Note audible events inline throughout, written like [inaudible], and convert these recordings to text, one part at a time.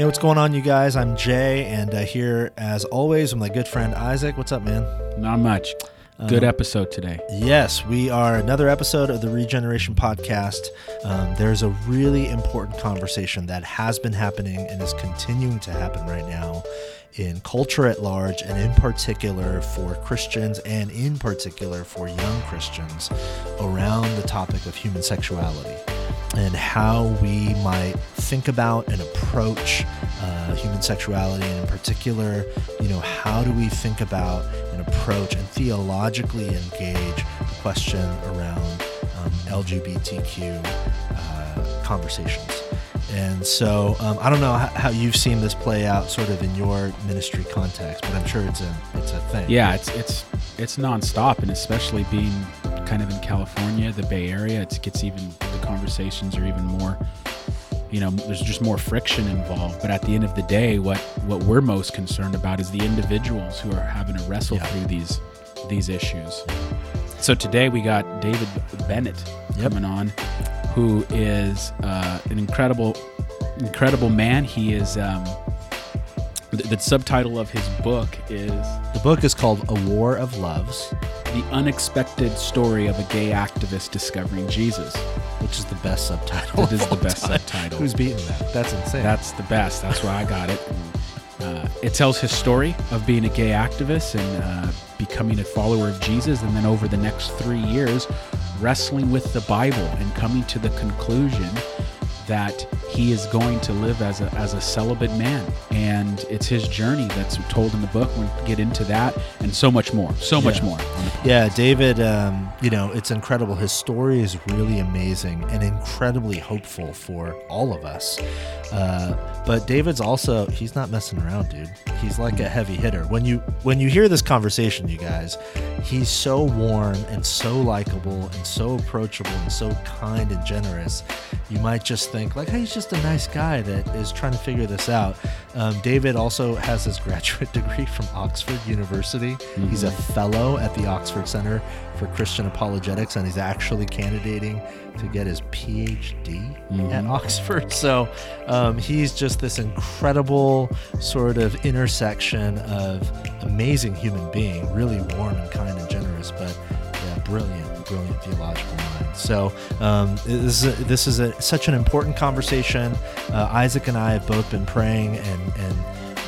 Hey, what's going on, you guys? I'm Jay, and uh, here, as always, with my good friend Isaac. What's up, man? Not much. Good episode today. Yes, we are another episode of the Regeneration Podcast. Um, there's a really important conversation that has been happening and is continuing to happen right now in culture at large, and in particular for Christians, and in particular for young Christians, around the topic of human sexuality and how we might think about and approach uh, human sexuality, and in particular, you know, how do we think about and approach and theologically engage the question around um, LGBTQ uh, conversations. And so um, I don't know how, you've seen this play out, sort of in your ministry context, but I'm sure it's a it's a thing. Yeah, it's it's it's nonstop, and especially being kind of in California, the Bay Area, it gets even conversations are even more. You know, there's just more friction involved. But at the end of the day, what what we're most concerned about is the individuals who are having to wrestle Yeah. through these these issues. So today we got David Bennett Yep. coming on, who is uh, an incredible, incredible man. He is. Um, the, the subtitle of his book is The book is called A War of Loves, "The Unexpected Story of a Gay Activist Discovering Jesus." which is the best subtitle. It is the best time. subtitle. Who's beating that? That's insane. That's the best. That's why I got it. Uh, it tells his story of being a gay activist and uh, becoming a follower of Jesus, and then over the next three years, wrestling with the Bible and coming to the conclusion that he is going to live as a, as a celibate man. And it's his journey that's told in the book. We'll get into that and so much more. So much Yeah. more. Yeah, David, um, you know, it's incredible. His story is really amazing and incredibly hopeful for all of us. Uh, but David's also he's not messing around, dude. He's like a heavy hitter. When you when you hear this conversation, you guys, he's so warm and so likable and so approachable and so kind and generous. You might just think like, hey, he's just a nice guy that is trying to figure this out. Um, David also has his [laughs] graduate degree from Oxford University. He's a fellow at the Oxford Center for Christian Apologetics, and he's actually candidating to get his PhD at Oxford. [laughs] So um, he's just this incredible sort of intersection of amazing human being, really warm and kind and generous, but yeah, brilliant, brilliant theological mind. So um, this is a, this is a, such an important conversation. Uh, Isaac and I have both been praying and and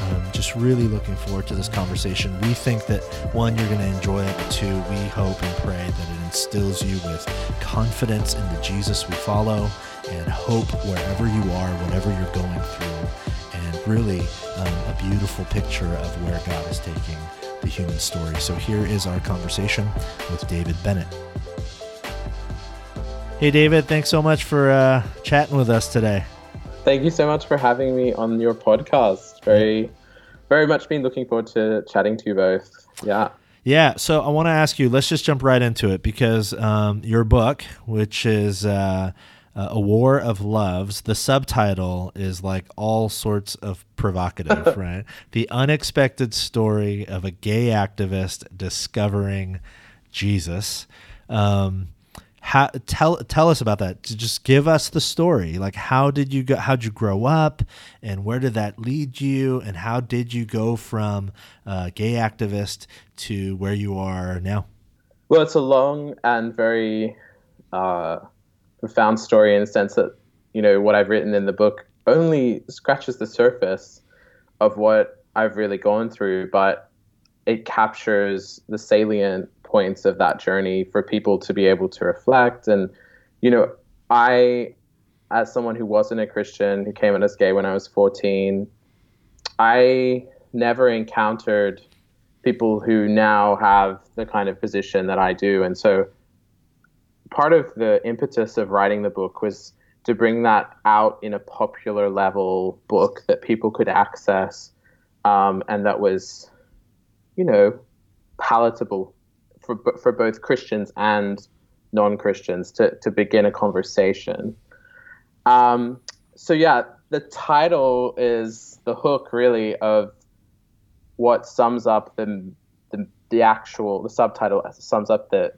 um, just really looking forward to this conversation. We think that one, you're going to enjoy it, but two, we hope and pray that it instills you with confidence in the Jesus we follow and hope wherever you are, whatever you're going through, and really um, a beautiful picture of where God is taking the human story. So here is our conversation with David Bennett. Hey, David, thanks so much for uh, chatting with us today. Thank you so much for having me on your podcast. Very, very much been looking forward to chatting to you both. Yeah. Yeah, so I want to ask you. Let's just jump right into it because um, your book, which is uh, uh, "A War of Loves," the subtitle is like all sorts of provocative, [laughs] right? The unexpected story of a gay activist discovering Jesus. Um, how, tell tell us about that. Just give us the story. Like, how did you go? How'd you grow up, and where did that lead you? And how did you go from uh, gay activist to where you are now? Well, it's a long and very uh, profound story in the sense that you know what I've written in the book only scratches the surface of what I've really gone through, but it captures the salient points of that journey for people to be able to reflect. And you know, I, as someone who wasn't a Christian, who came out as gay when I was fourteen, I never encountered people who now have the kind of position that I do. And so part of the impetus of writing the book was to bring that out in a popular level book that people could access um, and that was, you know, palatable for, for both Christians and non Christians to, to begin a conversation. Um, so, yeah, the title is the hook really of what sums up the, the, the actual, the subtitle sums up the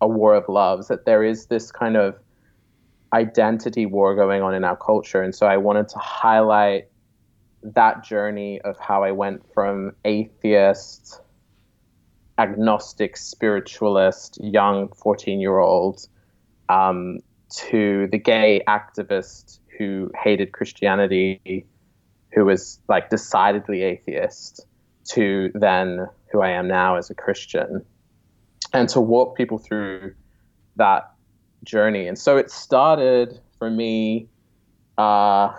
a war of loves, that there is this kind of identity war going on in our culture. And so I wanted to highlight that journey of how I went from atheist, agnostic, spiritualist, young 14 year old um, to the gay activist who hated Christianity, who was like decidedly atheist, to then who I am now as a Christian, and to walk people through that journey. And so it started for me uh,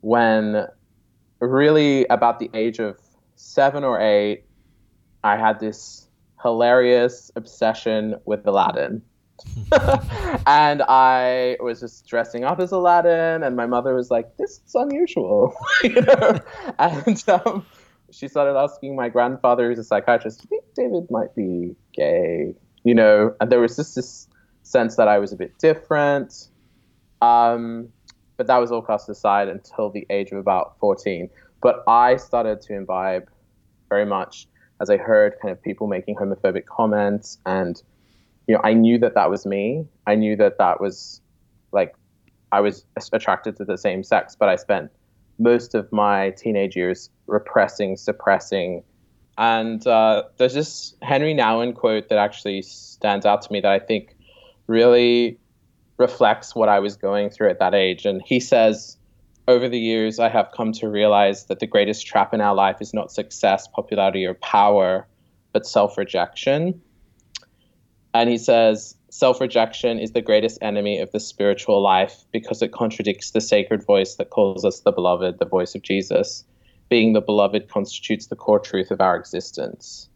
when really about the age of seven or eight, I had this hilarious obsession with Aladdin. [laughs] and I was just dressing up as Aladdin, and my mother was like, "This is unusual," [laughs] you know. [laughs] And um, she started asking my grandfather, who's a psychiatrist, "Do you think David might be gay?" You know, and there was just this sense that I was a bit different. Um, but that was all cast aside until the age of about 14. But I started to imbibe very much as I heard kind of people making homophobic comments, and you know, I knew that that was me. I knew that that was like I was attracted to the same sex, but I spent most of my teenage years repressing, suppressing. And uh, there's this Henri Nouwen quote that actually stands out to me that I think really reflects what I was going through at that age. And he says, over the years, I have come to realize that the greatest trap in our life is not success, popularity, or power, but self rejection. And he says, self rejection is the greatest enemy of the spiritual life because it contradicts the sacred voice that calls us the beloved, the voice of Jesus. Being the beloved constitutes the core truth of our existence.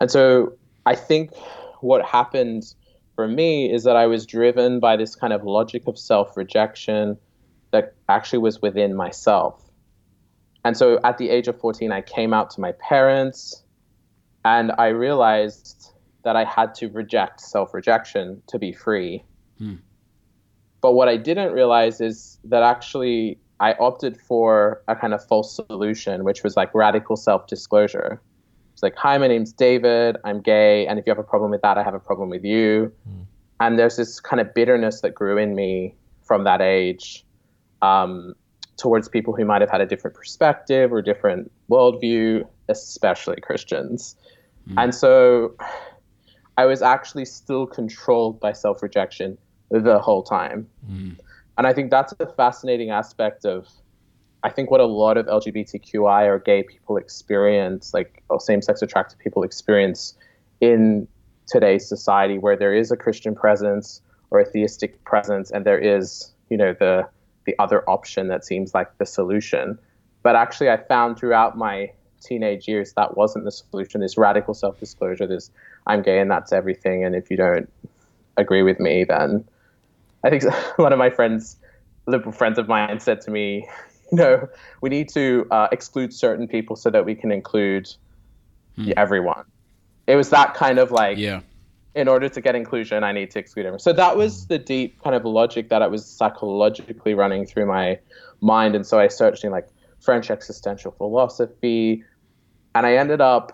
And so I think what happened for me is that I was driven by this kind of logic of self rejection that actually was within myself. And so at the age of 14, I came out to my parents and I realized that I had to reject self rejection to be free. Hmm. But what I didn't realize is that actually I opted for a kind of false solution, which was like radical self disclosure. It's like, hi, my name's David. I'm gay. And if you have a problem with that, I have a problem with you. Mm. And there's this kind of bitterness that grew in me from that age um, towards people who might have had a different perspective or different worldview, especially Christians. Mm. And so I was actually still controlled by self rejection the whole time. Mm. And I think that's a fascinating aspect of I think what a lot of LGBTQI or gay people experience, like or same sex attracted people experience in today's society, where there is a Christian presence or a theistic presence, and there is, you know, the the other option that seems like the solution. But actually, I found throughout my teenage years that wasn't the solution. This radical self disclosure, this I'm gay and that's everything, and if you don't agree with me, then I think [laughs] one of my friends, liberal friends of mine, said to me, you know, we need to uh, exclude certain people so that we can include hmm. everyone. It was that kind of like, yeah. In order to get inclusion, I need to exclude everyone. So that was the deep kind of logic that I was psychologically running through my mind, and so I searched in like French existential philosophy, and I ended up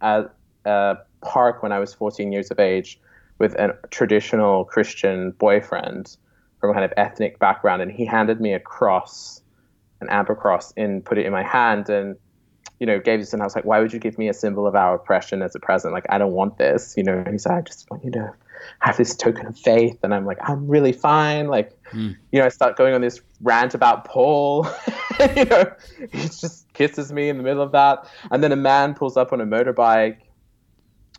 at a park when I was 14 years of age with a traditional Christian boyfriend from a kind of ethnic background, and he handed me a cross an amber cross and put it in my hand. And you know gave this and I was like why would you give me a symbol of our oppression as a present? Like I don't want this you know? And he said I just want you to have this token of faith. And I'm like I'm really fine. Like mm. you know I start going on this rant about Paul. [laughs] You know he just kisses me in the middle of that. And then a man pulls up on a motorbike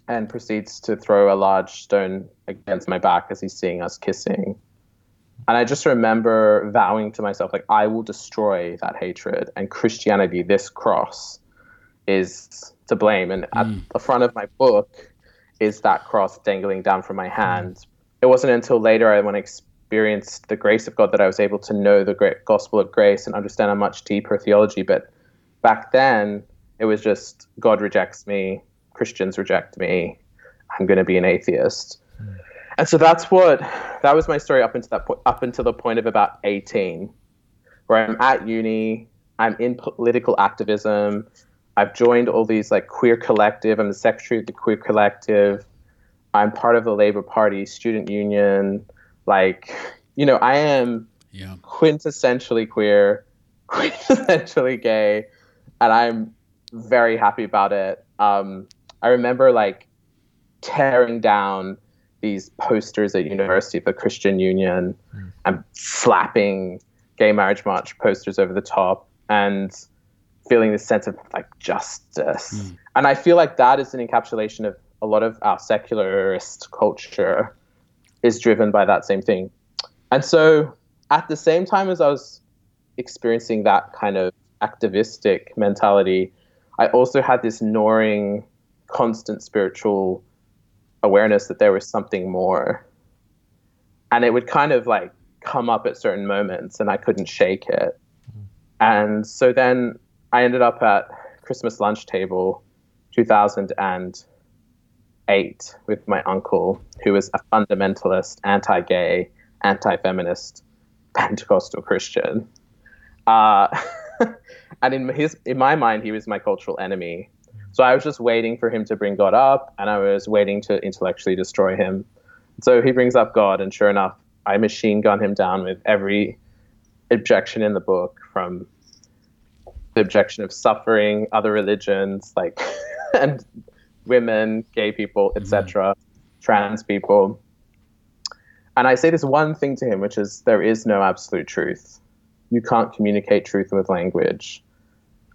and proceeds to throw a large stone against my back as he's seeing us kissing. And I just remember vowing to myself, like, I will destroy that hatred. And Christianity, this cross, is to blame. And mm. at the front of my book is that cross dangling down from my mm. hand. Mm. It wasn't until later I, when I experienced the grace of God that I was able to know the great gospel of grace and understand a much deeper theology. But back then, it was just God rejects me, Christians reject me, I'm going to be an atheist. Mm and so that's what that was my story up until that point, up until the point of about 18 where i'm at uni i'm in political activism i've joined all these like queer collective i'm the secretary of the queer collective i'm part of the labor party student union like you know i am yeah. quintessentially queer [laughs] quintessentially gay, and I'm very happy about it. Um, I remember like tearing down these posters at university for Christian Union mm. and slapping gay marriage march posters over the top and feeling this sense of like justice. Mm. And I feel like that is an encapsulation of a lot of our secularist culture is driven by that same thing. And so at the same time as I was experiencing that kind of activistic mentality, I also had this gnawing, constant spiritual awareness that there was something more. And it would kind of like come up at certain moments and I couldn't shake it. And so then I ended up at Christmas lunch table 2008 with my uncle, who was a fundamentalist, anti gay, anti feminist Pentecostal Christian. Uh, [laughs] and in his in my mind, he was my cultural enemy. So I was just waiting for him to bring God up, and I was waiting to intellectually destroy him. So he brings up God, and sure enough, I machine gun him down with every objection in the book, from the objection of suffering, other religions, like [laughs] and women, gay people, etc., mm-hmm. trans people. And I say this one thing to him, which is there is no absolute truth. You can't communicate truth with language.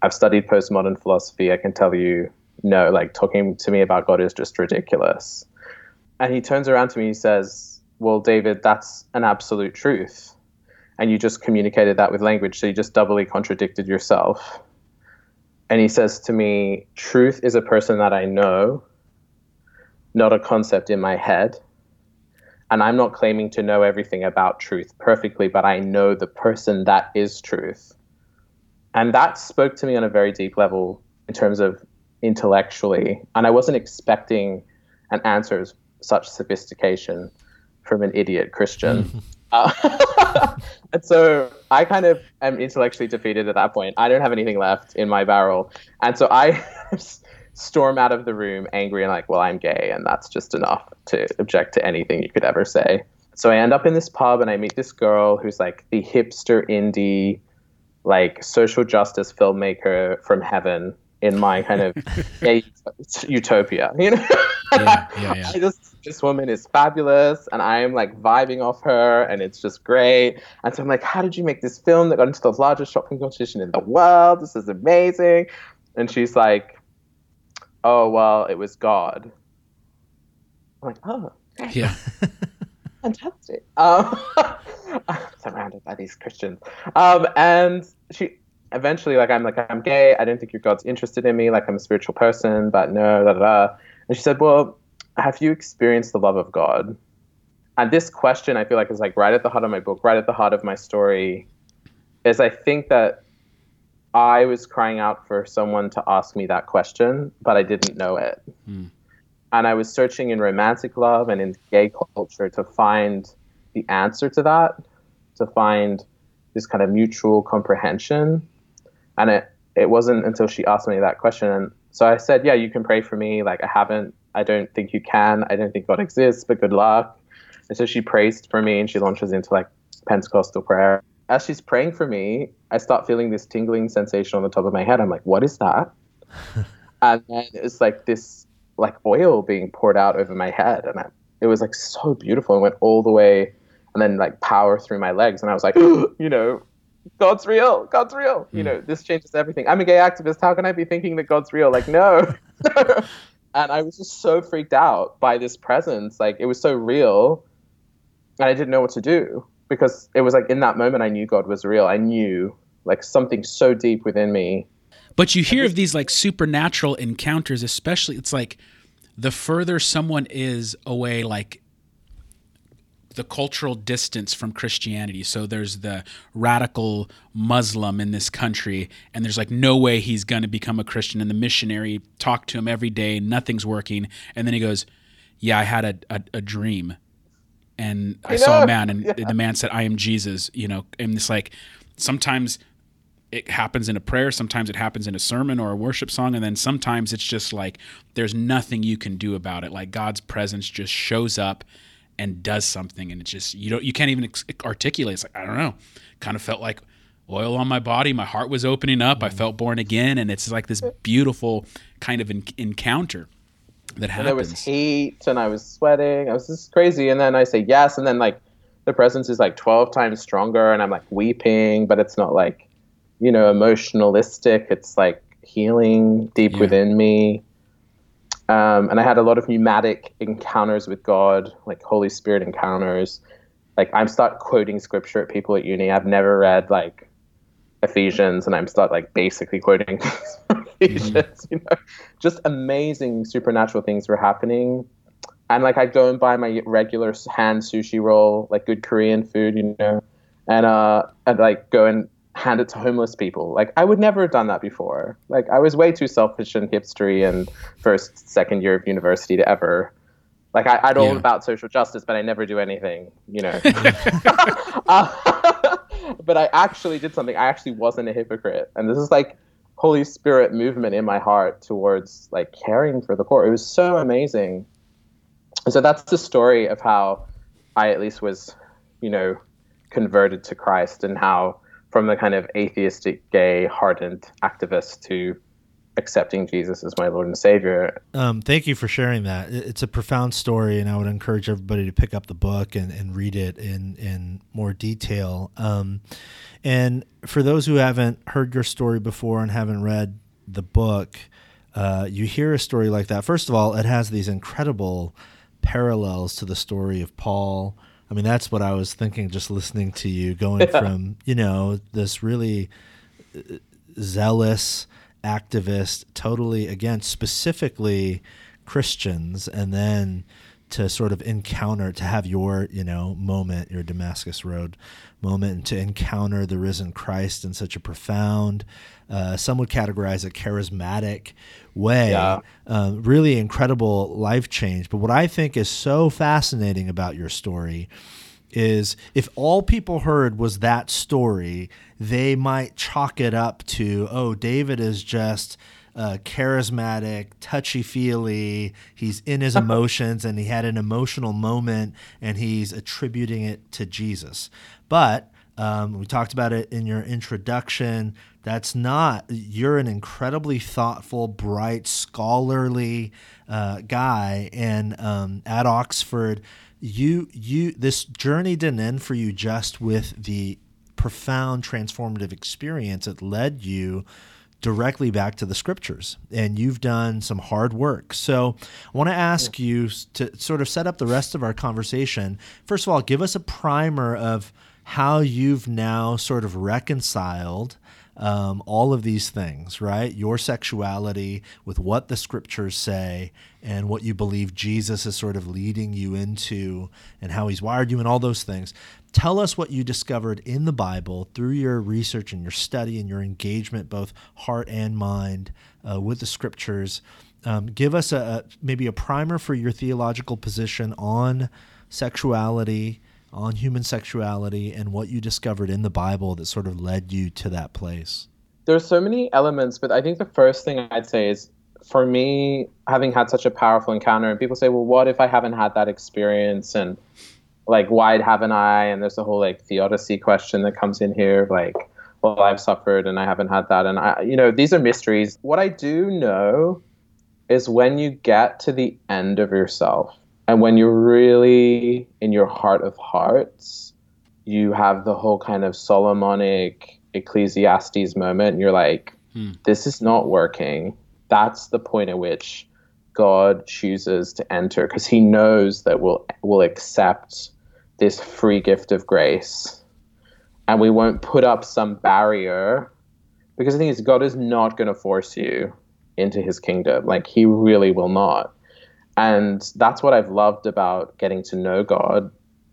I've studied postmodern philosophy. I can tell you, no, like talking to me about God is just ridiculous. And he turns around to me and says, Well, David, that's an absolute truth. And you just communicated that with language, so you just doubly contradicted yourself. And he says to me, Truth is a person that I know, not a concept in my head. And I'm not claiming to know everything about truth perfectly, but I know the person that is truth. And that spoke to me on a very deep level in terms of intellectually. And I wasn't expecting an answer of such sophistication from an idiot Christian. [laughs] uh, [laughs] and so I kind of am intellectually defeated at that point. I don't have anything left in my barrel. And so I [laughs] storm out of the room angry and like, well, I'm gay, and that's just enough to object to anything you could ever say. So I end up in this pub and I meet this girl who's like the hipster indie like social justice filmmaker from heaven in my kind of [laughs] utopia. You know, yeah, yeah, [laughs] yeah. Just this woman is fabulous, and I am like vibing off her, and it's just great. And so I'm like, how did you make this film that got into the largest shopping competition in the world? This is amazing. And she's like, oh well, it was God. I'm like, oh, yeah. [laughs] fantastic. Um, [laughs] surrounded by these Christians. Um, and she eventually, like, I'm like, I'm gay. I don't think your God's interested in me. Like, I'm a spiritual person, but no, da da da. And she said, Well, have you experienced the love of God? And this question, I feel like, is like right at the heart of my book, right at the heart of my story. Is I think that I was crying out for someone to ask me that question, but I didn't know it. Mm and I was searching in romantic love and in gay culture to find the answer to that, to find this kind of mutual comprehension. And it, it wasn't until she asked me that question. And so I said, Yeah, you can pray for me. Like, I haven't, I don't think you can. I don't think God exists, but good luck. And so she prays for me and she launches into like Pentecostal prayer. As she's praying for me, I start feeling this tingling sensation on the top of my head. I'm like, What is that? [laughs] and then it's like this like oil being poured out over my head, and I, it was like so beautiful. It went all the way, and then like power through my legs, and I was like, [gasps] you know, God's real. God's real. Mm. You hmm. know, this changes everything. I'm a gay activist. How can I be thinking that God's real? Like, no. [laughs] and I was just so freaked out by this presence. Like, it was so real, and I didn't know what to do because it was like in that moment I knew God was real. I knew like something so deep within me but you hear of these like supernatural encounters, especially it's like the further someone is away, like the cultural distance from Christianity. So there's the radical Muslim in this country, and there's like no way he's going to become a Christian. And the missionary talked to him every day, nothing's working. And then he goes, Yeah, I had a, a, a dream. And I, I saw a man, and yeah. the man said, I am Jesus, you know, and it's like sometimes it happens in a prayer, sometimes it happens in a sermon or a worship song, and then sometimes it's just like there's nothing you can do about it. Like God's presence just shows up and does something, and it's just you don't you can't even articulate. It's like I don't know. Kind of felt like oil on my body. My heart was opening up. I mm. felt born again, and it's like this beautiful kind of en- encounter that happens. And there was heat, and I was sweating. I was just crazy. And then I say yes, and then like the presence is like twelve times stronger, and I'm like weeping, but it's not like you know emotionalistic. It's like healing deep Yeah. within me. Um, and I had a lot of pneumatic encounters with God, like Holy Spirit encounters. Like I'm start quoting scripture at people at uni. I've never read like Ephesians, and I'm start like basically quoting [laughs] Ephesians. You know, just amazing supernatural things were happening. And like I go and buy my regular hand sushi roll, like good Korean food, you know, and uh, and like go and hand it to homeless people. Like I would never have done that before. Like I was way too selfish and hipstery and first second year of university to ever. Like I, I'd all Yeah. about social justice, but I never do anything, you know. [laughs] [laughs] Uh, [laughs] but I actually did something. I actually wasn't a hypocrite, and this is like Holy Spirit movement in my heart towards like caring for the poor. It was so amazing. So that's the story of how I at least was, you know, converted to Christ, and how from a kind of atheistic, gay, hardened activist to accepting Jesus as my Lord and Savior. Um, thank you for sharing that. It's a profound story, and I would encourage everybody to pick up the book and, and read it in, in more detail. Um, and for those who haven't heard your story before and haven't read the book, uh, you hear a story like that. First of all, it has these incredible parallels to the story of Paul. I mean, that's what I was thinking just listening to you, going from, you know, this really uh, zealous activist totally against specifically Christians and then to sort of encounter to have your you know moment your Damascus Road moment and to encounter the risen Christ in such a profound uh, some would categorize it charismatic way Yeah. um, really incredible life change but what I think is so fascinating about your story is if all people heard was that story, they might chalk it up to, oh, David is just uh, charismatic, touchy feely. He's in his emotions and he had an emotional moment and he's attributing it to Jesus. But um, we talked about it in your introduction. That's not, you're an incredibly thoughtful, bright, scholarly uh, guy. And um, at Oxford, you you this journey didn't end for you just with the profound transformative experience it led you directly back to the scriptures and you've done some hard work so i want to ask you to sort of set up the rest of our conversation first of all give us a primer of how you've now sort of reconciled um, all of these things, right? Your sexuality with what the scriptures say and what you believe Jesus is sort of leading you into and how he's wired you and all those things. Tell us what you discovered in the Bible through your research and your study and your engagement, both heart and mind, uh, with the scriptures. Um, give us a, a maybe a primer for your theological position on sexuality, on human sexuality, and what you discovered in the Bible that sort of led you to that place. There are so many elements, but I think the first thing I'd say is for me, having had such a powerful encounter, and people say, well, what if I haven't had that experience? And like, why haven't I? And there's a whole like theodicy question that comes in here, like, well, I've suffered and I haven't had that. And I, you know, these are mysteries. What I do know is when you get to the end of yourself and when you're really in your heart of hearts, you have the whole kind of Solomonic Ecclesiastes moment. And you're like, Hmm. this is not working. That's the point at which God chooses to enter because he knows that we'll, we'll accept this free gift of grace and we won't put up some barrier because the thing is, God is not going to force you into his kingdom. Like, he really will not. And that's what I've loved about getting to know God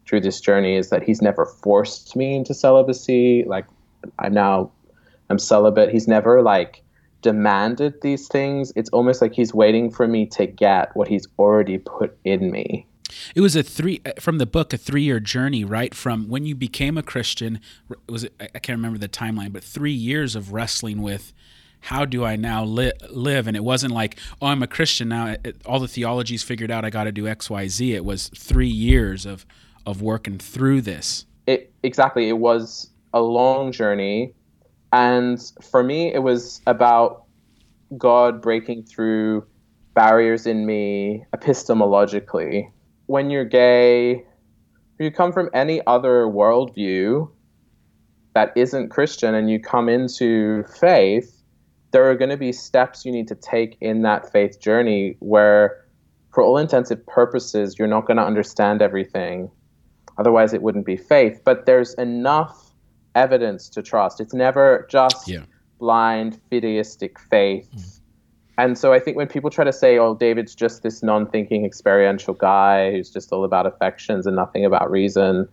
through this journey is that he's never forced me into celibacy. Like, I'm now, I'm celibate. He's never like demanded these things. It's almost like he's waiting for me to get what he's already put in me. It was a three uh, from the book, a three-year journey, right? From when you became a Christian, was I I can't remember the timeline, but three years of wrestling with how do I now li- live? And it wasn't like, oh, I'm a Christian now. It, it- all the theology's figured out. I got to do X, Y, Z. It was three years of of working through this. it exactly it was a long journey And for me, it was about God breaking through barriers in me epistemologically. When you're gay, you come from any other worldview that isn't Christian and you come into faith, there are going to be steps you need to take in that faith journey where, for all intensive purposes, you're not going to understand everything. Otherwise, it wouldn't be faith. But there's enough evidence to trust. It's never just Yeah. blind, fideistic faith. Mm. And so I think when people try to say, oh, David's just this non thinking experiential guy who's just all about affections and nothing about reason,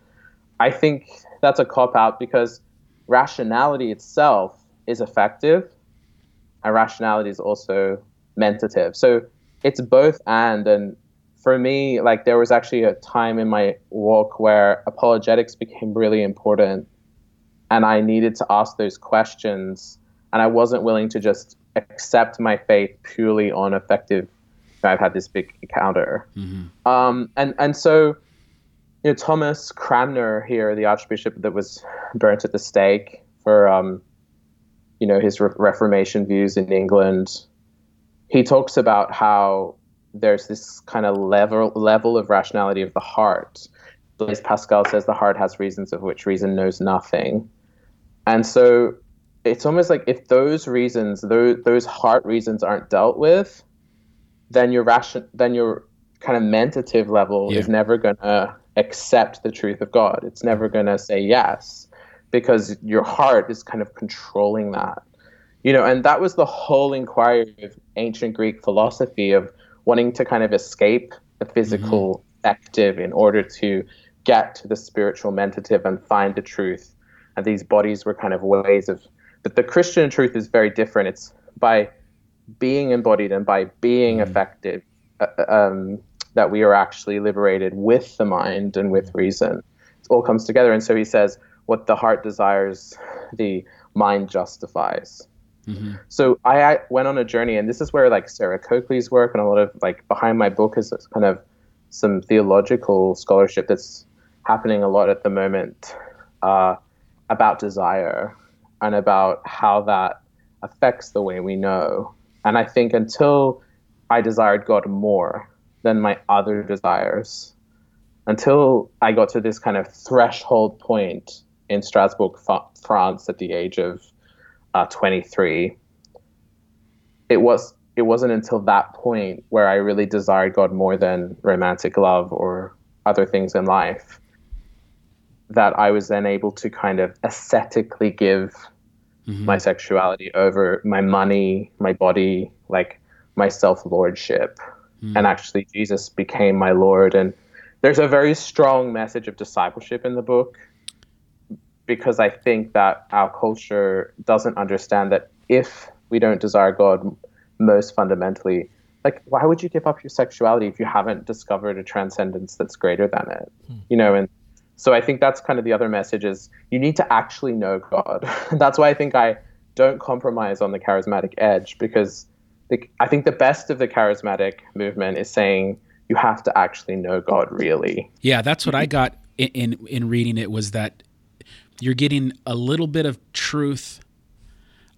I think that's a cop out because rationality itself is affective and rationality is also mentative. So it's both and. And for me, like there was actually a time in my walk where apologetics became really important and I needed to ask those questions and I wasn't willing to just accept my faith purely on affective. I've had this big encounter, um, and and so you know Thomas Cranmer here, the Archbishop that was burnt at the stake for um, you know his re- Reformation views in England. He talks about how there's this kind of level level of rationality of the heart. Blaise Pascal says the heart has reasons of which reason knows nothing, and so it's almost like if those reasons, those, those heart reasons aren't dealt with, then your ration, then your kind of mentative level Yeah. is never going to accept the truth of God. It's never going to say yes because your heart is kind of controlling that. You know, and that was the whole inquiry of ancient Greek philosophy of wanting to kind of escape the physical mm-hmm. active in order to get to the spiritual mentative and find the truth. And these bodies were kind of ways of but the Christian truth is very different. It's by being embodied and by being affective uh, um, that we are actually liberated with the mind and with reason. It all comes together. And so he says, what the heart desires, the mind justifies. So I, I went on a journey, and this is where like Sarah Coakley's work and a lot of like behind my book is kind of some theological scholarship that's happening a lot at the moment uh, about desire and about how that affects the way we know. And I think until I desired God more than my other desires, until I got to this kind of threshold point in Strasbourg, France, at the age of uh, 23, it was it wasn't until that point where I really desired God more than romantic love or other things in life that I was then able to kind of ascetically give mm-hmm. my sexuality over my money, my body, like my self lordship. Mm. And actually, Jesus became my Lord. And there's a very strong message of discipleship in the book because I think that our culture doesn't understand that if we don't desire God most fundamentally, like why would you give up your sexuality if you haven't discovered a transcendence that's greater than it? Hmm. You know, and so I think that's kind of the other message is you need to actually know God. [laughs] that's why I think I don't compromise on the charismatic edge because the, I think the best of the charismatic movement is saying you have to actually know God really. Yeah, that's what I got in, in in reading it was that you're getting a little bit of truth,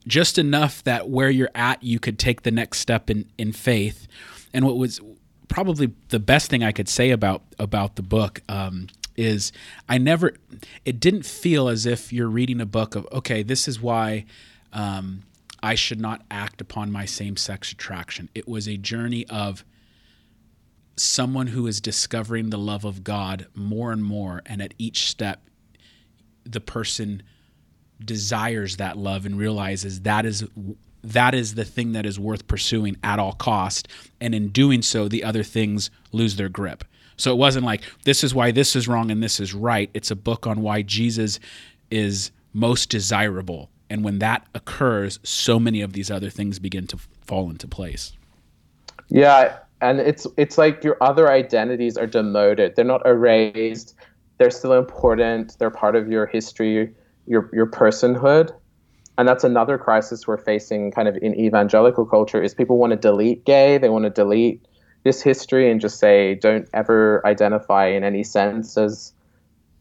just enough that where you're at, you could take the next step in in faith. And what was probably the best thing I could say about about the book um, is I never, it didn't feel as if you're reading a book of okay, this is why. Um, I should not act upon my same sex attraction. It was a journey of someone who is discovering the love of God more and more, and at each step, the person desires that love and realizes that is that is the thing that is worth pursuing at all cost and in doing so the other things lose their grip so it wasn't like this is why this is wrong and this is right it's a book on why jesus is most desirable and when that occurs so many of these other things begin to fall into place Yeah, and it's it's like your other identities are demoted. They're not erased. They're still important. They're part of your history, your your personhood. And that's another crisis we're facing kind of in evangelical culture is people want to delete gay, they want to delete this history and just say don't ever identify in any sense as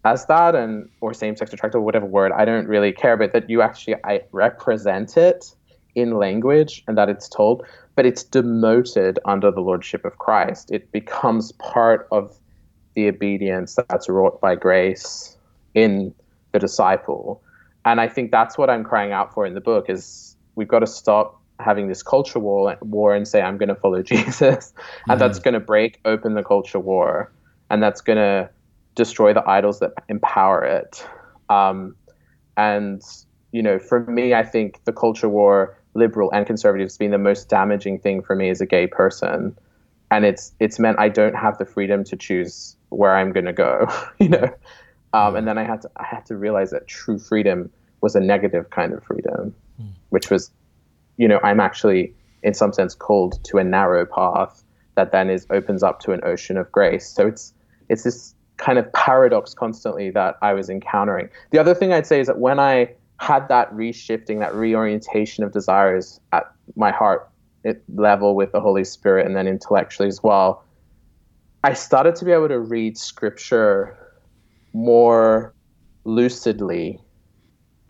as that and or same-sex attracted whatever word i don't really care but that you actually i represent it in language and that it's told but it's demoted under the lordship of christ. It becomes part of the obedience that's wrought by grace in the disciple. And i think that's what i'm crying out for in the book is we've got to stop having this culture war, war and say i'm going to follow [laughs] jesus and mm. that's going to break open the culture war and that's going to destroy the idols that empower it. Um, and you know, for me, I think the culture war, liberal and conservative, has been the most damaging thing for me as a gay person, and it's it's meant I don't have the freedom to choose where I'm going to go. [laughs] you know, um, and then I had to I had to realize that true freedom was a negative kind of freedom, mm. which was, you know, I'm actually in some sense called to a narrow path that then is opens up to an ocean of grace. So it's it's this kind of paradox constantly that I was encountering. The other thing I'd say is that when I had that reshifting, that reorientation of desires at my heart level with the Holy Spirit and then intellectually as well, I started to be able to read scripture more lucidly.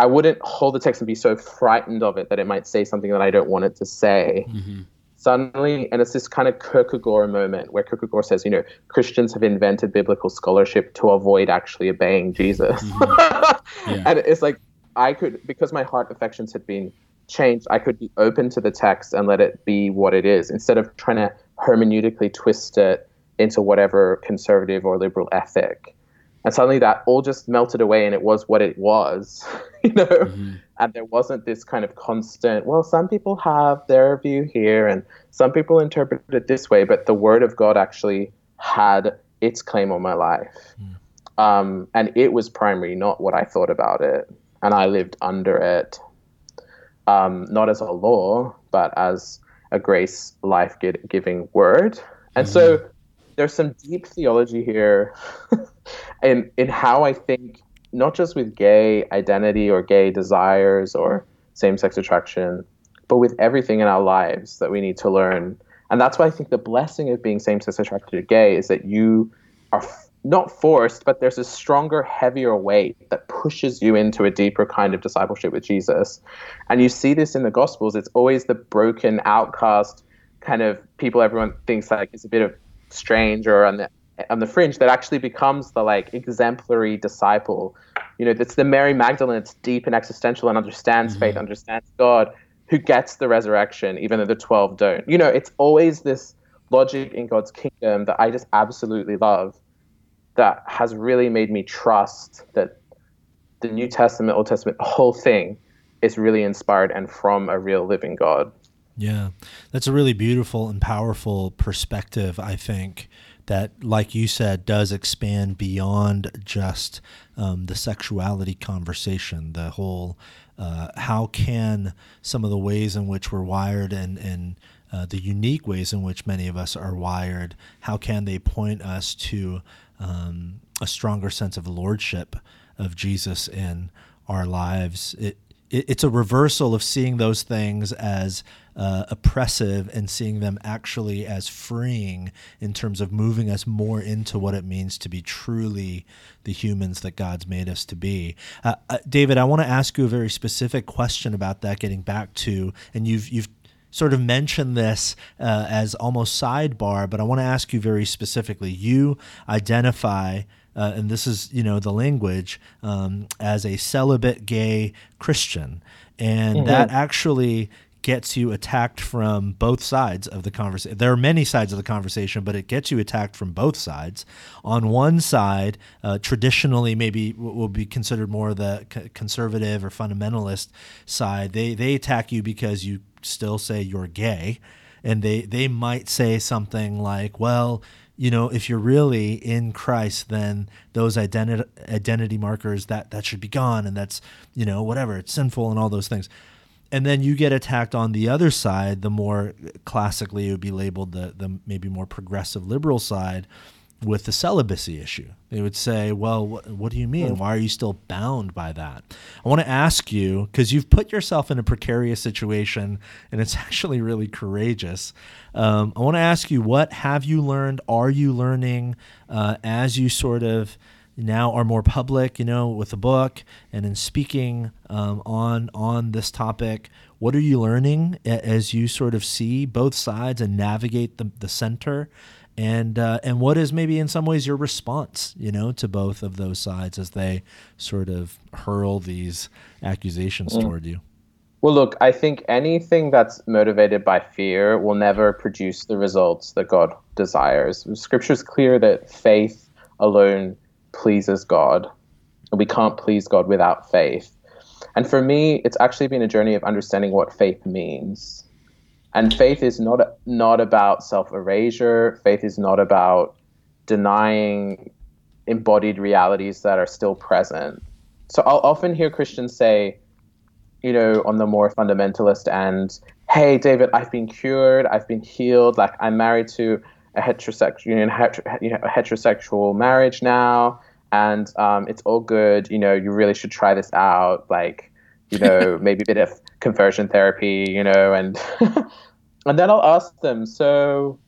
I wouldn't hold the text and be so frightened of it that it might say something that I don't want it to say. Mm-hmm suddenly, and it's this kind of Kierkegaard moment where Kierkegaard says, you know, Christians have invented biblical scholarship to avoid actually obeying Jesus. Mm-hmm. [laughs] yeah. And it's like, I could, because my heart affections had been changed, I could be open to the text and let it be what it is instead of trying to hermeneutically twist it into whatever conservative or liberal ethic. And suddenly that all just melted away and it was what it was, [laughs] [laughs] you know? Mm-hmm and there wasn't this kind of constant well some people have their view here and some people interpret it this way but the word of god actually had its claim on my life mm. um, and it was primary not what i thought about it and i lived under it um, not as a law but as a grace life-giving word and mm. so there's some deep theology here [laughs] in in how i think not just with gay identity or gay desires or same sex attraction, but with everything in our lives that we need to learn. And that's why I think the blessing of being same sex attracted or gay is that you are f- not forced, but there's a stronger, heavier weight that pushes you into a deeper kind of discipleship with Jesus. And you see this in the Gospels. It's always the broken, outcast kind of people everyone thinks like is a bit of strange or on the on the fringe that actually becomes the like exemplary disciple. You know, it's the Mary Magdalene. It's deep and existential and understands mm-hmm. faith, understands God, who gets the resurrection, even though the twelve don't. You know, it's always this logic in God's kingdom that I just absolutely love. That has really made me trust that the New Testament, Old Testament, the whole thing is really inspired and from a real living God. Yeah, that's a really beautiful and powerful perspective, I think that, like you said, does expand beyond just um, the sexuality conversation. The whole uh, how can some of the ways in which we're wired and and uh, the unique ways in which many of us are wired, how can they point us to um, a stronger sense of lordship of Jesus in our lives? It, it's a reversal of seeing those things as uh, oppressive and seeing them actually as freeing in terms of moving us more into what it means to be truly the humans that God's made us to be. Uh, uh, David, I want to ask you a very specific question about that. Getting back to, and you've you've sort of mentioned this uh, as almost sidebar, but I want to ask you very specifically. You identify uh, and this is you know the language um, as a celibate gay Christian, and mm-hmm. that actually gets you attacked from both sides of the conversation. There are many sides of the conversation, but it gets you attacked from both sides. On one side, uh, traditionally, maybe will be considered more the conservative or fundamentalist side. They they attack you because you still say you're gay, and they they might say something like, "Well, you know, if you're really in Christ, then those identity identity markers that that should be gone, and that's you know whatever it's sinful and all those things. And then you get attacked on the other side, the more classically it would be labeled the the maybe more progressive liberal side, with the celibacy issue. They would say, well, what, what do you mean? Why are you still bound by that? I want to ask you, because you've put yourself in a precarious situation and it's [laughs] actually really courageous. Um, I want to ask you, what have you learned? Are you learning uh, as you sort of now are more public, you know, with the book and in speaking um, on on this topic. What are you learning as you sort of see both sides and navigate the, the center? And uh, and what is maybe in some ways your response, you know, to both of those sides as they sort of hurl these accusations mm. toward you? Well, look, I think anything that's motivated by fear will never produce the results that God desires. Scripture is clear that faith alone pleases God. And we can't please God without faith. And for me, it's actually been a journey of understanding what faith means. And faith is not not about self erasure. Faith is not about denying embodied realities that are still present. So I'll often hear Christians say, you know, on the more fundamentalist end, hey, David, I've been cured, I've been healed, like I'm married to a heterosexual, you know, a heterosexual marriage now, and um, it's all good. You know, you really should try this out. Like, you know, [laughs] maybe a bit of conversion therapy. You know, and [laughs] and then I'll ask them. So,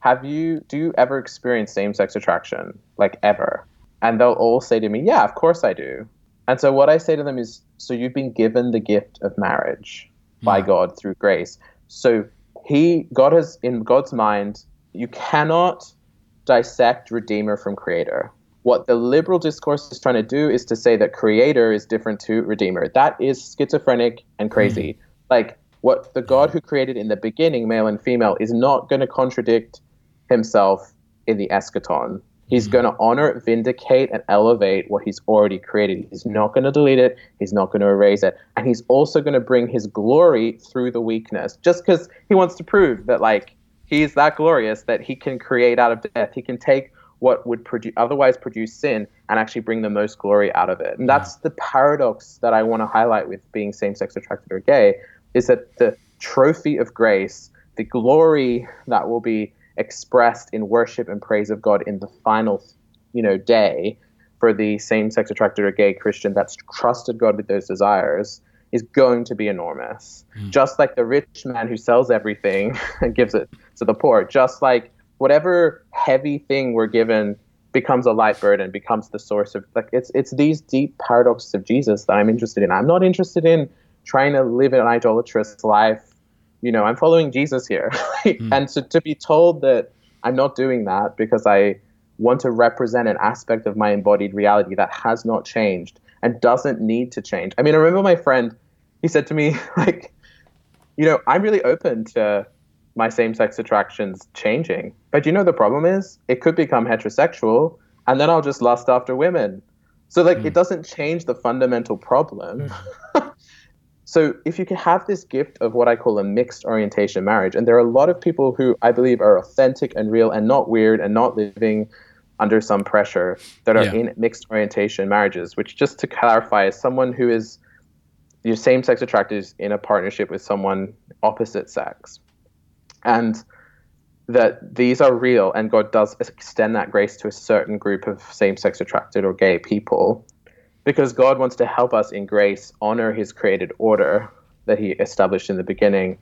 have you? Do you ever experience same-sex attraction? Like ever? And they'll all say to me, "Yeah, of course I do." And so what I say to them is, so you've been given the gift of marriage by hmm. God through grace. So he, God has, in God's mind, you cannot dissect Redeemer from Creator. What the liberal discourse is trying to do is to say that Creator is different to Redeemer. That is schizophrenic and crazy. Mm. Like what the God who created in the beginning, male and female, is not going to contradict himself in the eschaton. He's mm-hmm. going to honor, vindicate, and elevate what he's already created. He's not going to delete it. He's not going to erase it. And he's also going to bring his glory through the weakness, just because he wants to prove that, like, he's that glorious that he can create out of death. He can take what would produ- otherwise produce sin and actually bring the most glory out of it. And that's the paradox that I want to highlight with being same sex attracted or gay is that the trophy of grace, the glory that will be expressed in worship and praise of God in the final, you know, day for the same-sex attracted or gay Christian that's trusted God with those desires is going to be enormous. Mm. Just like the rich man who sells everything [laughs] and gives it to the poor, just like whatever heavy thing we're given becomes a light burden, becomes the source of like it's it's these deep paradoxes of Jesus that I'm interested in. I'm not interested in trying to live an idolatrous life you know, I'm following Jesus here. [laughs] mm. And to, to be told that I'm not doing that because I want to represent an aspect of my embodied reality that has not changed and doesn't need to change. I mean, I remember my friend, he said to me, [laughs] like, you know, I'm really open to my same sex attractions changing. But you know, the problem is it could become heterosexual and then I'll just lust after women. So, like, mm. it doesn't change the fundamental problem. Mm. [laughs] So if you can have this gift of what I call a mixed orientation marriage, and there are a lot of people who I believe are authentic and real and not weird and not living under some pressure that are yeah. in mixed orientation marriages, which just to clarify is someone who is your same sex attracted is in a partnership with someone opposite sex. And that these are real and God does extend that grace to a certain group of same sex attracted or gay people because God wants to help us in grace honor his created order that he established in the beginning.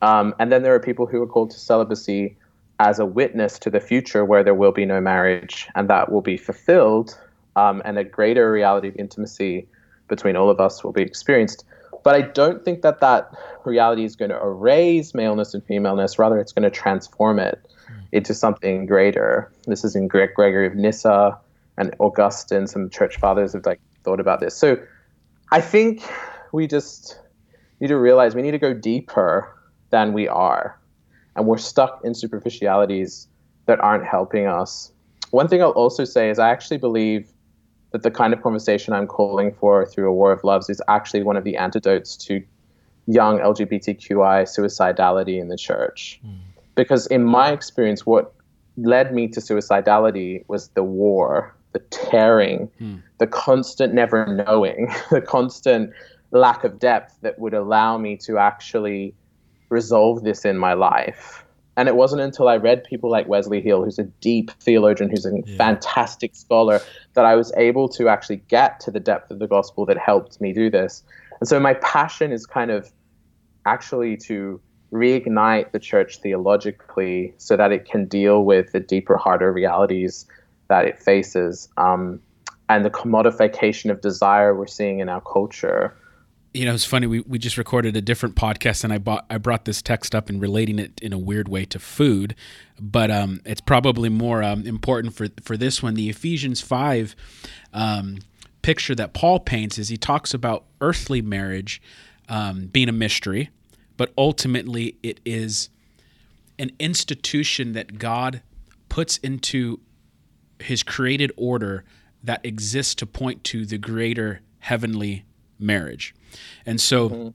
Um, and then there are people who are called to celibacy as a witness to the future where there will be no marriage and that will be fulfilled um, and a greater reality of intimacy between all of us will be experienced. But I don't think that that reality is going to erase maleness and femaleness. Rather, it's going to transform it mm. into something greater. This is in Gregory of Nyssa and Augustine. Some church fathers have like thought about this. So I think we just need to realize we need to go deeper than we are. And we're stuck in superficialities that aren't helping us. One thing I'll also say is I actually believe that the kind of conversation I'm calling for through A War of Loves is actually one of the antidotes to young LGBTQI suicidality in the church. Mm. Because in my experience, what led me to suicidality was the war the tearing, hmm. the constant never knowing, [laughs] the constant lack of depth that would allow me to actually resolve this in my life. And it wasn't until I read people like Wesley Hill, who's a deep theologian, who's a yeah. fantastic scholar, that I was able to actually get to the depth of the gospel that helped me do this. And so my passion is kind of actually to reignite the church theologically so that it can deal with the deeper, harder realities that it faces. Um, and the commodification of desire we're seeing in our culture. You know, it's funny. We, we just recorded a different podcast, and I bought I brought this text up and relating it in a weird way to food, but um, it's probably more um, important for for this one. The Ephesians five um, picture that Paul paints is he talks about earthly marriage um, being a mystery, but ultimately it is an institution that God puts into His created order that exists to point to the greater heavenly marriage. And so, mm-hmm.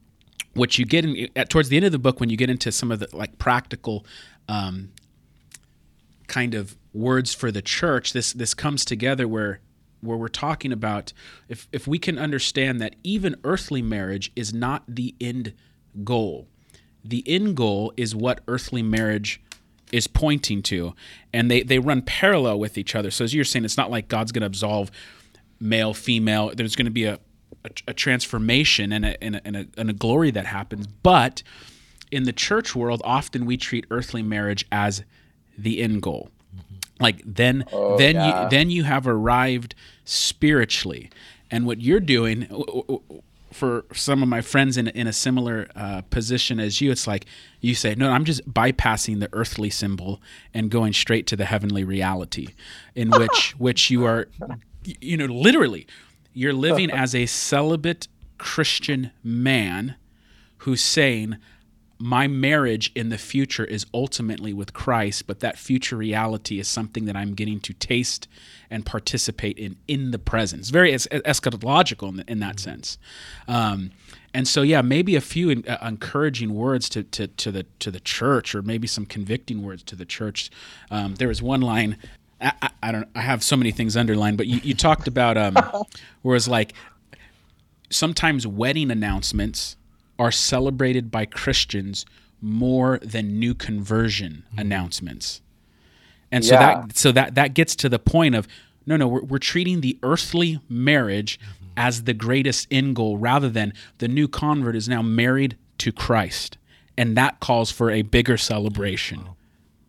what you get in at towards the end of the book, when you get into some of the like practical um, kind of words for the church, this this comes together where where we're talking about if if we can understand that even earthly marriage is not the end goal. The end goal is what earthly marriage is pointing to, and they they run parallel with each other. So as you're saying, it's not like God's going to absolve male, female. There's going to be a, a, a transformation and a, and, a, and, a, and a glory that happens. But in the church world, often we treat earthly marriage as the end goal. Like then, oh, then yeah. you then you have arrived spiritually, and what you're doing for some of my friends in in a similar uh, position as you, it's like you say, no, I'm just bypassing the earthly symbol and going straight to the heavenly reality, in [laughs] which which you are, you know, literally, you're living [laughs] as a celibate Christian man who's saying, my marriage in the future is ultimately with Christ, but that future reality is something that I'm getting to taste and participate in in the presence. Very es- eschatological in, the, in, that sense. Um, and so, yeah, maybe a few in, uh, encouraging words to, to, to, the to the church, or maybe some convicting words to the church. Um, there was one line. I, I, I, don't. I have so many things underlined, but you, you talked about um, [laughs] where it's like sometimes wedding announcements are celebrated by Christians more than new conversion mm-hmm. announcements. And so yeah. that so that that gets to the point of no no we're, we're treating the earthly marriage mm-hmm. as the greatest end goal rather than the new convert is now married to Christ and that calls for a bigger celebration.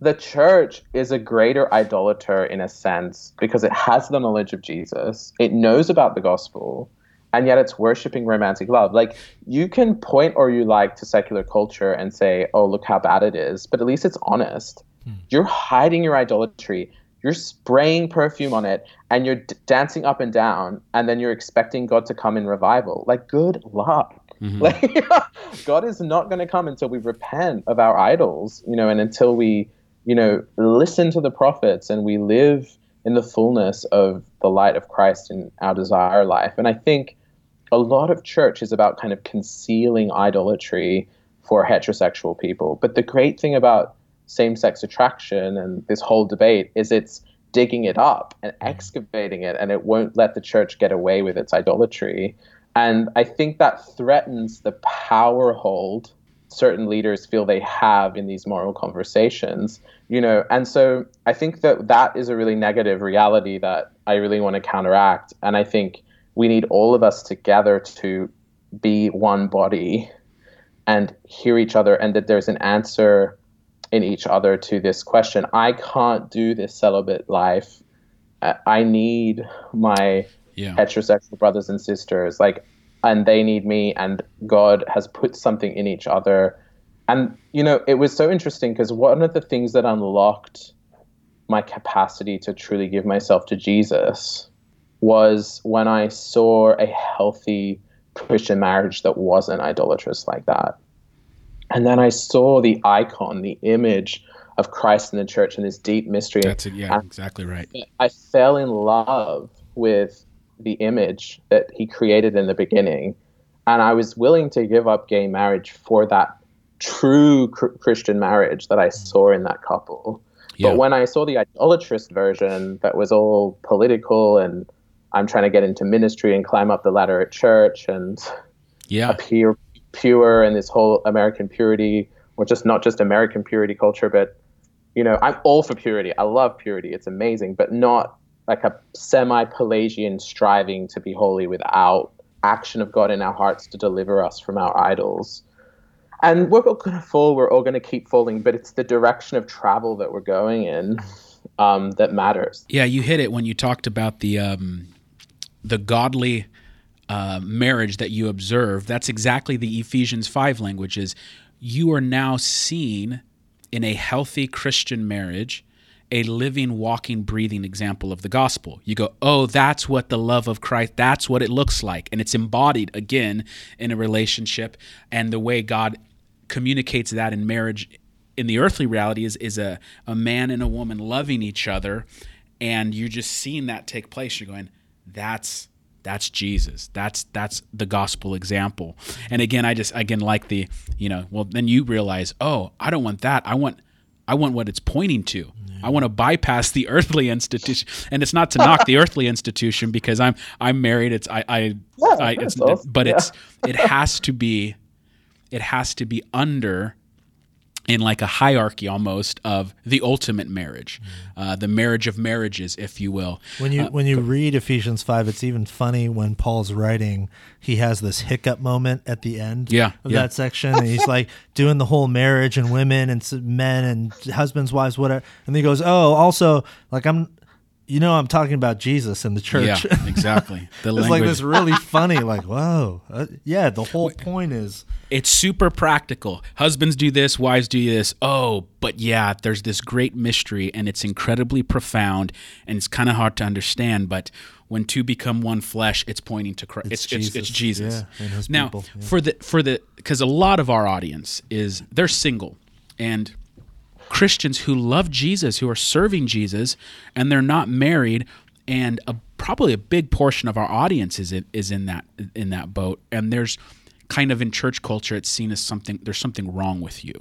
The church is a greater idolater in a sense because it has the knowledge of Jesus. It knows about the gospel and yet it's worshiping romantic love. Like you can point or you like to secular culture and say, "Oh, look how bad it is," but at least it's honest. Hmm. You're hiding your idolatry. You're spraying perfume on it, and you're d- dancing up and down, and then you're expecting God to come in revival. Like, good luck. Mm-hmm. [laughs] Like, [laughs] God is not going to come until we repent of our idols, you know, and until we, you know, listen to the prophets and we live in the fullness of the light of Christ in our desire life. And I think a lot of church is about kind of concealing idolatry for heterosexual people. But the great thing about same sex attraction and this whole debate is it's digging it up and mm-hmm. excavating it, and it won't let the church get away with its idolatry. And I think that threatens the power hold certain leaders feel they have in these moral conversations you know? And so i think that that is a really negative reality that i really want to counteract. And i think we need all of us together to be one body and hear each other and that there's an answer in each other to this question. I can't do this celibate life. I need my yeah. heterosexual brothers and sisters. Like and they need me and god has put something in each other and you know it was so interesting because one of the things that unlocked my capacity to truly give myself to jesus was when I saw a healthy Christian marriage that wasn't idolatrous like that. And then I saw the icon, the image of Christ in the church and this deep mystery. That's it. Yeah, and exactly right. I fell in love with the image that he created in the beginning. And I was willing to give up gay marriage for that true cr- Christian marriage that I mm. saw in that couple. Yeah. But when I saw the idolatrous version that was all political and I'm trying to get into ministry and climb up the ladder at church and yeah. appear pure and this whole American purity, or just not just American purity culture, but you know, I'm all for purity. I love purity. It's amazing, but not like a semi-Pelagian striving to be holy without action of God in our hearts to deliver us from our idols. And we're all going to fall. We're all going to keep falling, but it's the direction of travel that we're going in um, that matters. Yeah, you hit it when you talked about the um, the godly uh, marriage that you observe, that's exactly the Ephesians 5 language is you are now seen in a healthy Christian marriage a living, walking, breathing example of the gospel. You go, oh, that's what the love of Christ, that's what it looks like. And it's embodied again in a relationship. And the way God communicates that in marriage in the earthly reality is, is a, a man and a woman loving each other. And you're just seeing that take place. You're going, that's that's Jesus. That's that's the gospel example. And again, I just again like the, you know, well then you realize, oh, I don't want that. I want I want what it's pointing to. I want to bypass the earthly institution, and it's not to knock the earthly institution because I'm I'm married. It's I I, Yeah, I it's awesome. but Yeah. it's it has to be it has to be under in like a hierarchy almost of the ultimate marriage, uh, the marriage of marriages, if you will. When you when you read Ephesians five, it's even funny when Paul's writing. He has this hiccup moment at the end Yeah, of yeah. that section, and he's like [laughs] doing the whole marriage and women and men and husbands, wives, whatever. And he goes, "Oh, also, like I'm, you know, I'm talking about Jesus and the church." Yeah, [laughs] exactly. The it's like this really [laughs] funny, like, whoa, uh, yeah. The whole point is, it's super practical. Husbands do this, wives do this. Oh, but yeah, there's this great mystery and it's incredibly profound and it's kind of hard to understand. But when two become one flesh, it's pointing to Christ. It's, it's, it's, Jesus. yeah, and his now, people, yeah. for the for the because a lot of our audience is they're single and Christians who love Jesus, who are serving Jesus, and they're not married, and a, probably a big portion of our audience is in, is in that in that boat. And there's kind of in church culture, it's seen as something. There's something wrong with you.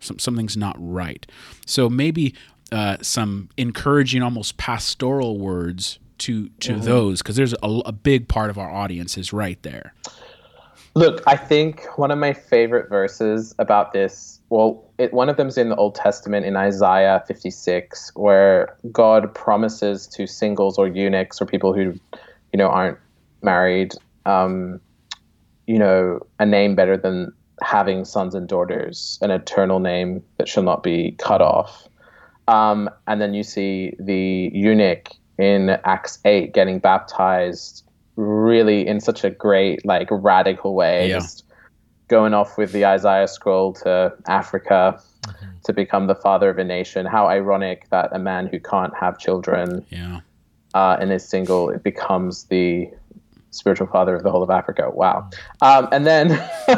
Some, something's not right. So maybe uh, some encouraging, almost pastoral words to to those, because there's a, a big part of our audience is right there. Look, I think one of my favorite verses about this, well, it, one of them's in the Old Testament in Isaiah 56, where God promises to singles or eunuchs or people who, you know, aren't married, um, you know, a name better than having sons and daughters, an eternal name that shall not be cut off. Um, and then you see the eunuch in Acts 8 getting baptized really in such a great, like, radical way. Yeah. Just going off with the Isaiah scroll to Africa to become the father of a nation. How ironic that a man who can't have children Yeah. uh, and is single it becomes the spiritual father of the whole of Africa. Wow. Um, and then [laughs]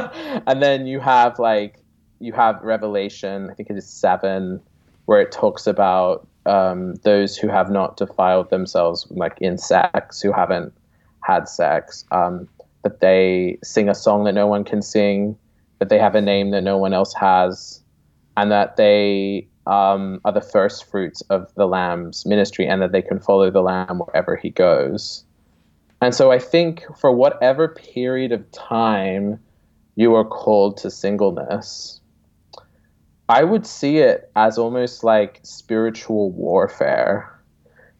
and then you have like you have Revelation. I think it is seven, where it talks about um, those who have not defiled themselves like in sex, who haven't had sex, um, that they sing a song that no one can sing, that they have a name that no one else has, and that they um, are the first fruits of the Lamb's ministry, and that they can follow the Lamb wherever he goes. And so I think for whatever period of time you are called to singleness, I would see it as almost like spiritual warfare.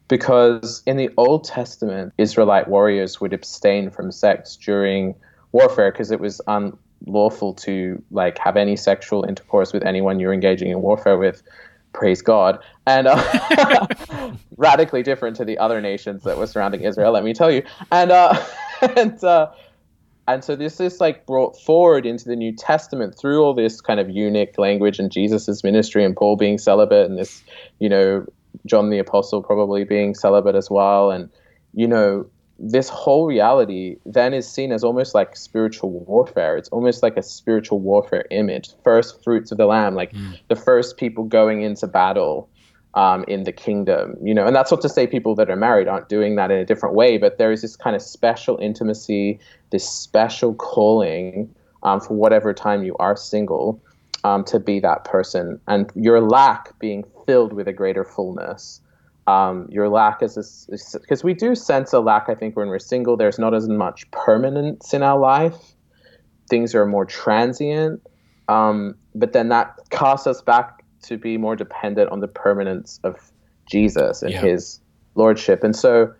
Because in the Old Testament, Israelite warriors would abstain from sex during warfare because it was unlawful to like have any sexual intercourse with anyone you're engaging in warfare with. Praise God. And uh, [laughs] radically different to the other nations that were surrounding Israel, let me tell you. And uh, [laughs] and uh, and so this is like brought forward into the New Testament through all this kind of eunuch language and Jesus's ministry and Paul being celibate and this, you know, John the Apostle probably being celibate as well. And, you know, this whole reality then is seen as almost like spiritual warfare. It's almost like a spiritual warfare image. First fruits of the Lamb, like the first people going into battle um, in the kingdom, you know, and that's not to say people that are married aren't doing that in a different way, but there is this kind of special intimacy, this special calling um, for whatever time you are single um, to be that person, and your lack being filled with a greater fullness. Um, your lack is because we do sense a lack. I think when we're single, there's not as much permanence in our life. Things are more transient, um, but then that casts us back to be more dependent on the permanence of Jesus and Yeah. His lordship, and so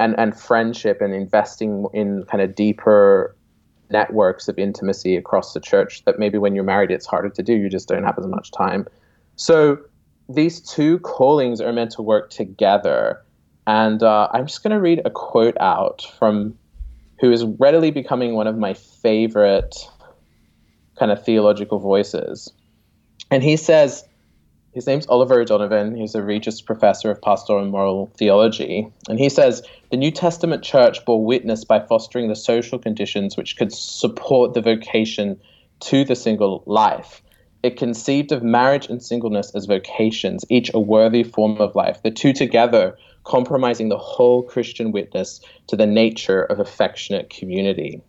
and and friendship and investing in kind of deeper networks of intimacy across the church that maybe when you're married it's harder to do. You just don't have as much time. So these two callings are meant to work together. And uh, I'm just going to read a quote out from who is readily becoming one of my favorite kind of theological voices. And he says, his name's Oliver O'Donovan. He's a Regius Professor of Pastoral and Moral Theology. And he says the New Testament church bore witness by fostering the social conditions which could support the vocation to the single life. It conceived of marriage and singleness as vocations, each a worthy form of life, the two together compromising the whole Christian witness to the nature of affectionate community.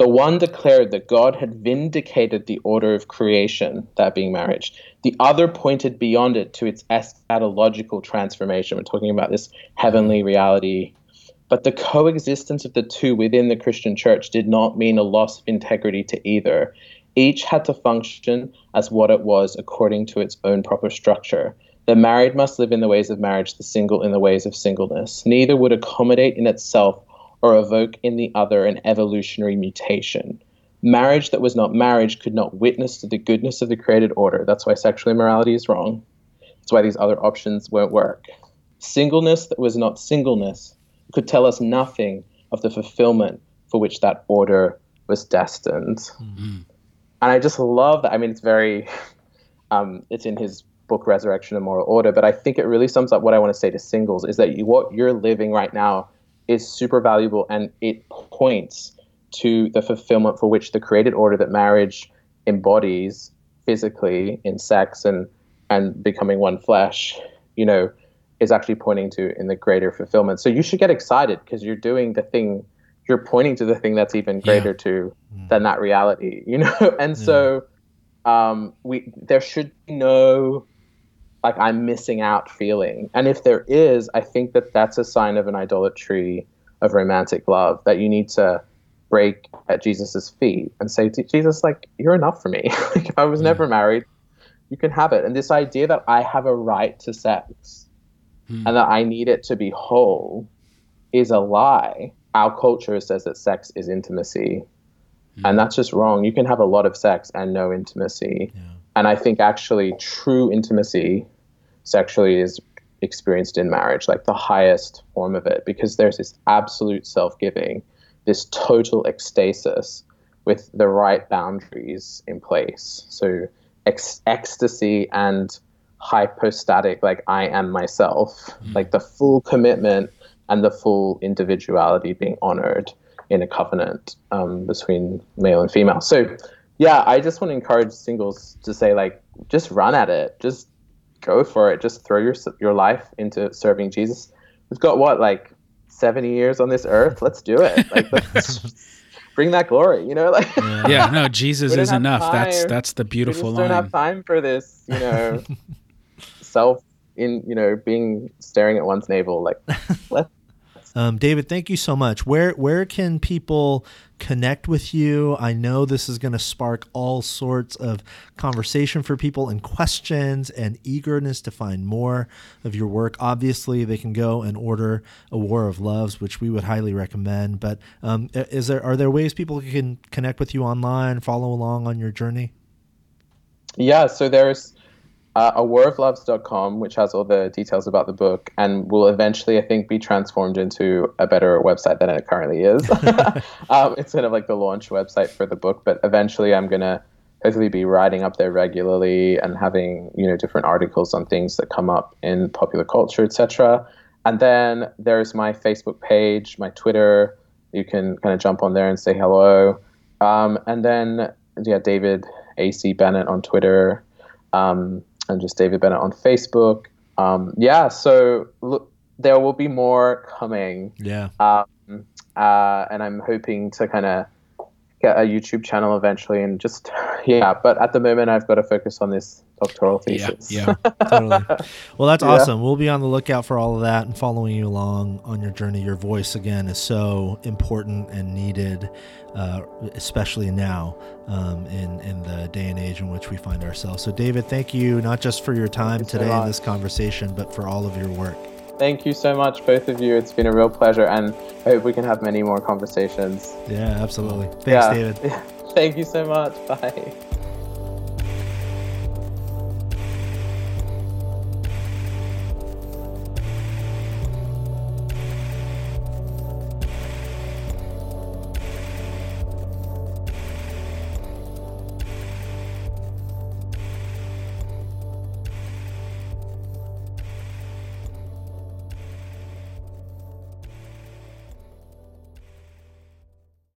The one declared that God had vindicated the order of creation, that being marriage. The other pointed beyond it to its eschatological transformation. We're talking about this heavenly mm-hmm. reality. But the coexistence of the two within the Christian church did not mean a loss of integrity to either. Each had to function as what it was according to its own proper structure. The married must live in the ways of marriage, the single in the ways of singleness. Neither would accommodate in itself or evoke in the other an evolutionary mutation. Marriage that was not marriage could not witness to the goodness of the created order. That's why sexual immorality is wrong. That's why these other options won't work. Singleness that was not singleness could tell us nothing of the fulfillment for which that order was destined. Mm-hmm. And I just love that. I mean, it's very, [laughs] um, it's in his book Resurrection and Moral Order, but I think it really sums up what I want to say to singles is that you, what you're living right now is super valuable and it points to the fulfillment for which the created order that marriage embodies physically in sex and and becoming one flesh, you know, is actually pointing to in the greater fulfillment. So you should get excited because you're doing the thing you're pointing to the thing that's even greater yeah. to mm. than that reality, you know? [laughs] and yeah. so um, we there should be no like I'm missing out feeling. And if there is, I think that that's a sign of an idolatry of romantic love that you need to break at Jesus's feet and say Jesus, like, you're enough for me. [laughs] like, if I was never married, you can have it. And this idea that I have a right to sex hmm. and that I need it to be whole is a lie. Our culture says that sex is intimacy. Hmm. And that's just wrong. You can have a lot of sex and no intimacy. Yeah. And I think actually true intimacy sexually is experienced in marriage, like the highest form of it, because there's this absolute self giving, this total ecstasis with the right boundaries in place. So, ex- ecstasy and hypostatic, like I am myself, mm. like the full commitment and the full individuality being honored in a covenant um, between male and female. So, yeah, I just want to encourage singles to say, like, just run at it. Just go for it. Just throw your your life into serving Jesus. We've got what like seventy years on this earth. Let's do it. Like, [laughs] bring that glory. You know, like yeah, yeah no, [laughs] Jesus is enough. Time. That's that's the beautiful we line. Don't have time for this. You know, [laughs] self in you know being staring at one's navel. Like, let's um, David, thank you so much. Where where can people connect with you? I know this is going to spark all sorts of conversation for people and questions and eagerness to find more of your work. Obviously, they can go and order A War of Loves, which we would highly recommend. But um, is there are there ways people can connect with you online, follow along on your journey? Yeah, so there's uh, awarofloves.com, which has all the details about the book and will eventually, I think, be transformed into a better website than it currently is. [laughs] [laughs] um, it's kind of like the launch website for the book, but eventually I'm going to hopefully be writing up there regularly and having, you know, different articles on things that come up in popular culture, etc. And then there's my Facebook page, my Twitter. You can kind of jump on there and say hello. Um, and then, yeah, David A.C. Bennett on Twitter. Um, and just David Bennett on Facebook. Um, yeah, so look, there will be more coming. Yeah. Um, uh, and I'm hoping to kind of get a YouTube channel eventually and just, [laughs] yeah, but at the moment I've got to focus on this doctoral thesis. Yeah, yeah. [laughs] totally. Well, that's yeah. awesome. We'll be on the lookout for all of that and following you along on your journey. Your voice, again, is so important and needed, uh, especially now um, in, in the day and age in which we find ourselves. So, David, thank you not just for your time today in this conversation, but for all of your work. Thank you so much, both of you. It's been a real pleasure, and I hope we can have many more conversations. Yeah, absolutely. Thanks, yeah. David. [laughs] Thank you so much. Bye.